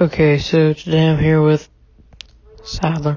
Okay, so today I'm here with Sadler.